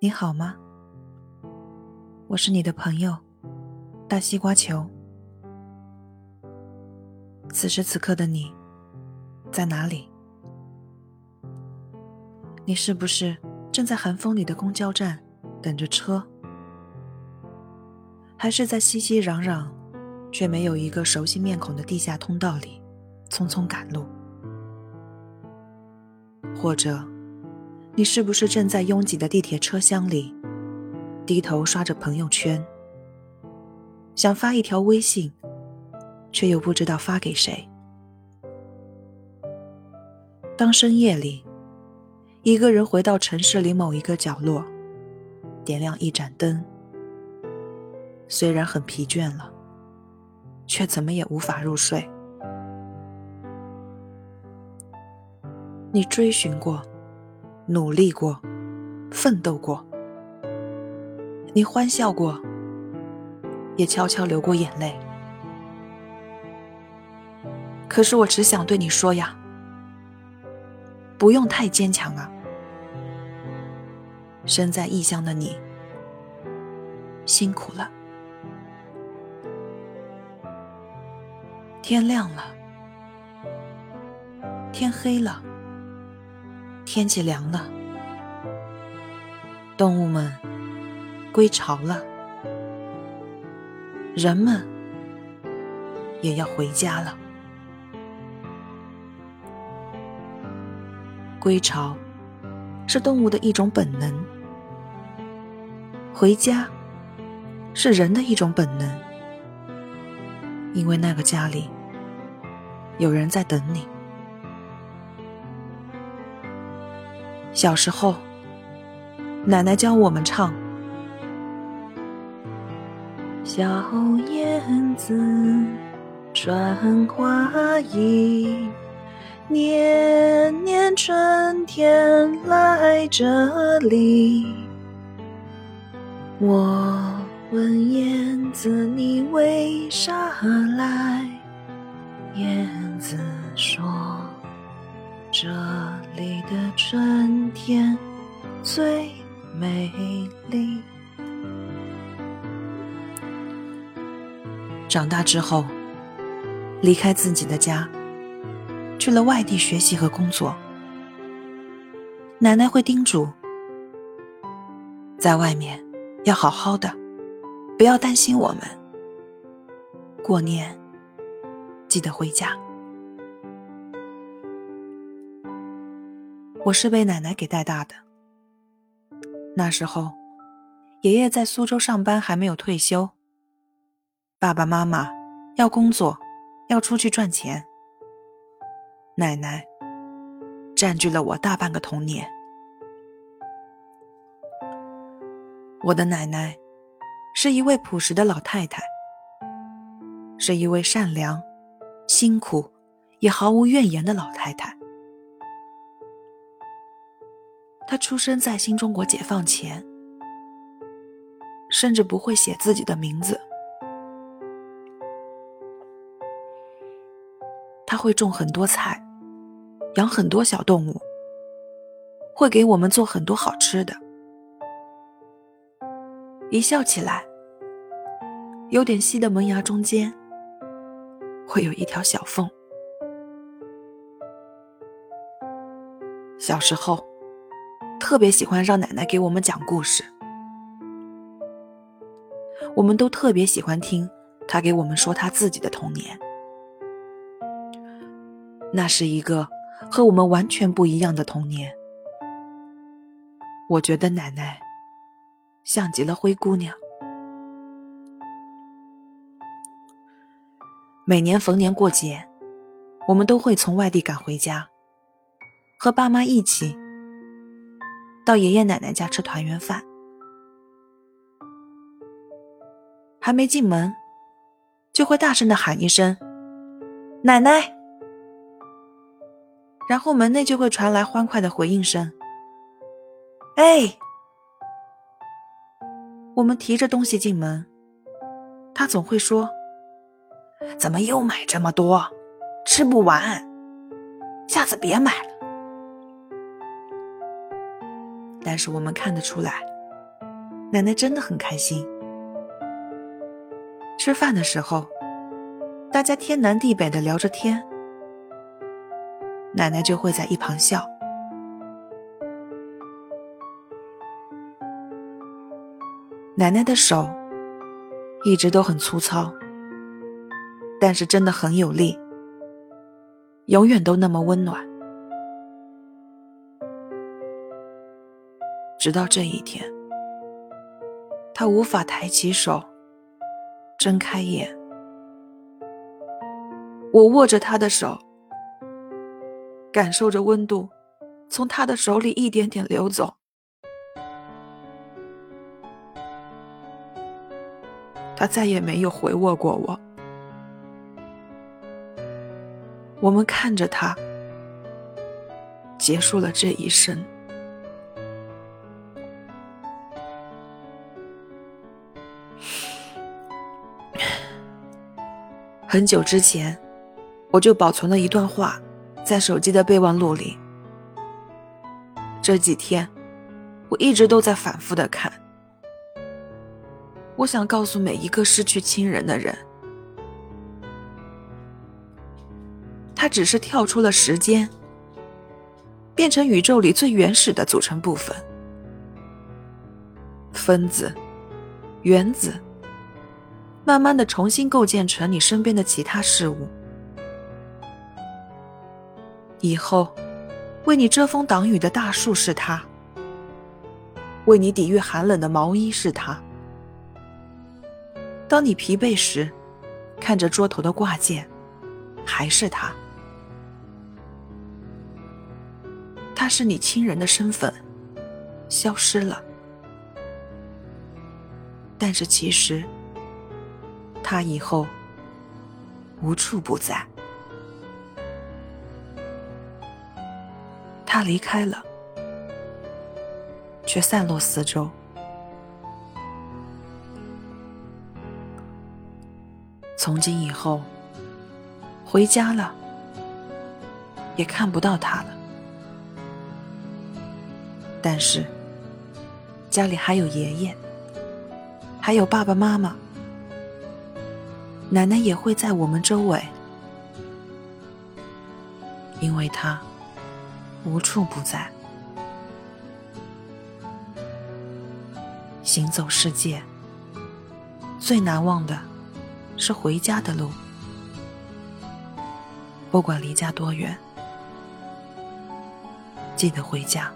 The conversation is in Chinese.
你好吗？我是你的朋友，大西瓜球。此时此刻的你，在哪里？你是不是正在寒风里的公交站等着车？还是在熙熙攘攘却没有一个熟悉面孔的地下通道里匆匆赶路？或者，你是不是正在拥挤的地铁车厢里，低头刷着朋友圈，想发一条微信，却又不知道发给谁？当深夜里，一个人回到城市里某一个角落，点亮一盏灯，虽然很疲倦了，却怎么也无法入睡。你追寻过。努力过，奋斗过，你欢笑过，也悄悄流过眼泪。可是我只想对你说呀，不用太坚强啊。身在异乡的你，辛苦了。天亮了，天黑了。天气凉了，动物们归巢了，人们也要回家了。归巢是动物的一种本能，回家是人的一种本能，因为那个家里有人在等你。小时候，奶奶教我们唱：“小燕子穿花衣，年年春天来这里。”我问燕子：“你为啥来？”燕子说。这里的春天最美丽。长大之后，离开自己的家，去了外地学习和工作。奶奶会叮嘱，在外面要好好的，不要担心我们。过年记得回家。我是被奶奶给带大的。那时候，爷爷在苏州上班，还没有退休。爸爸妈妈要工作，要出去赚钱。奶奶占据了我大半个童年。我的奶奶是一位朴实的老太太，是一位善良、辛苦也毫无怨言的老太太。他出生在新中国解放前，甚至不会写自己的名字。他会种很多菜，养很多小动物，会给我们做很多好吃的。一笑起来，有点细的门牙中间会有一条小缝。小时候。特别喜欢让奶奶给我们讲故事，我们都特别喜欢听她给我们说她自己的童年。那是一个和我们完全不一样的童年。我觉得奶奶像极了灰姑娘。每年逢年过节，我们都会从外地赶回家，和爸妈一起。到爷爷奶奶家吃团圆饭，还没进门，就会大声的喊一声“奶奶”，然后门内就会传来欢快的回应声“哎”。我们提着东西进门，他总会说：“怎么又买这么多？吃不完，下次别买了。”但是我们看得出来，奶奶真的很开心。吃饭的时候，大家天南地北的聊着天，奶奶就会在一旁笑。奶奶的手一直都很粗糙，但是真的很有力，永远都那么温暖。直到这一天，他无法抬起手，睁开眼。我握着他的手，感受着温度从他的手里一点点流走。他再也没有回握过我。我们看着他，结束了这一生。很久之前，我就保存了一段话，在手机的备忘录里。这几天，我一直都在反复的看。我想告诉每一个失去亲人的人，他只是跳出了时间，变成宇宙里最原始的组成部分，分子、原子，慢慢的重新构建成你身边的其他事物。以后，为你遮风挡雨的大树是他，为你抵御寒冷的毛衣是他。当你疲惫时，看着桌头的挂件，还是他。他是你亲人的身份，消失了。但是其实，他以后无处不在。他离开了，却散落四周。从今以后，回家了，也看不到他了。但是，家里还有爷爷，还有爸爸妈妈，奶奶也会在我们周围，因为他无处不在。行走世界，最难忘的。是回家的路，不管离家多远，记得回家。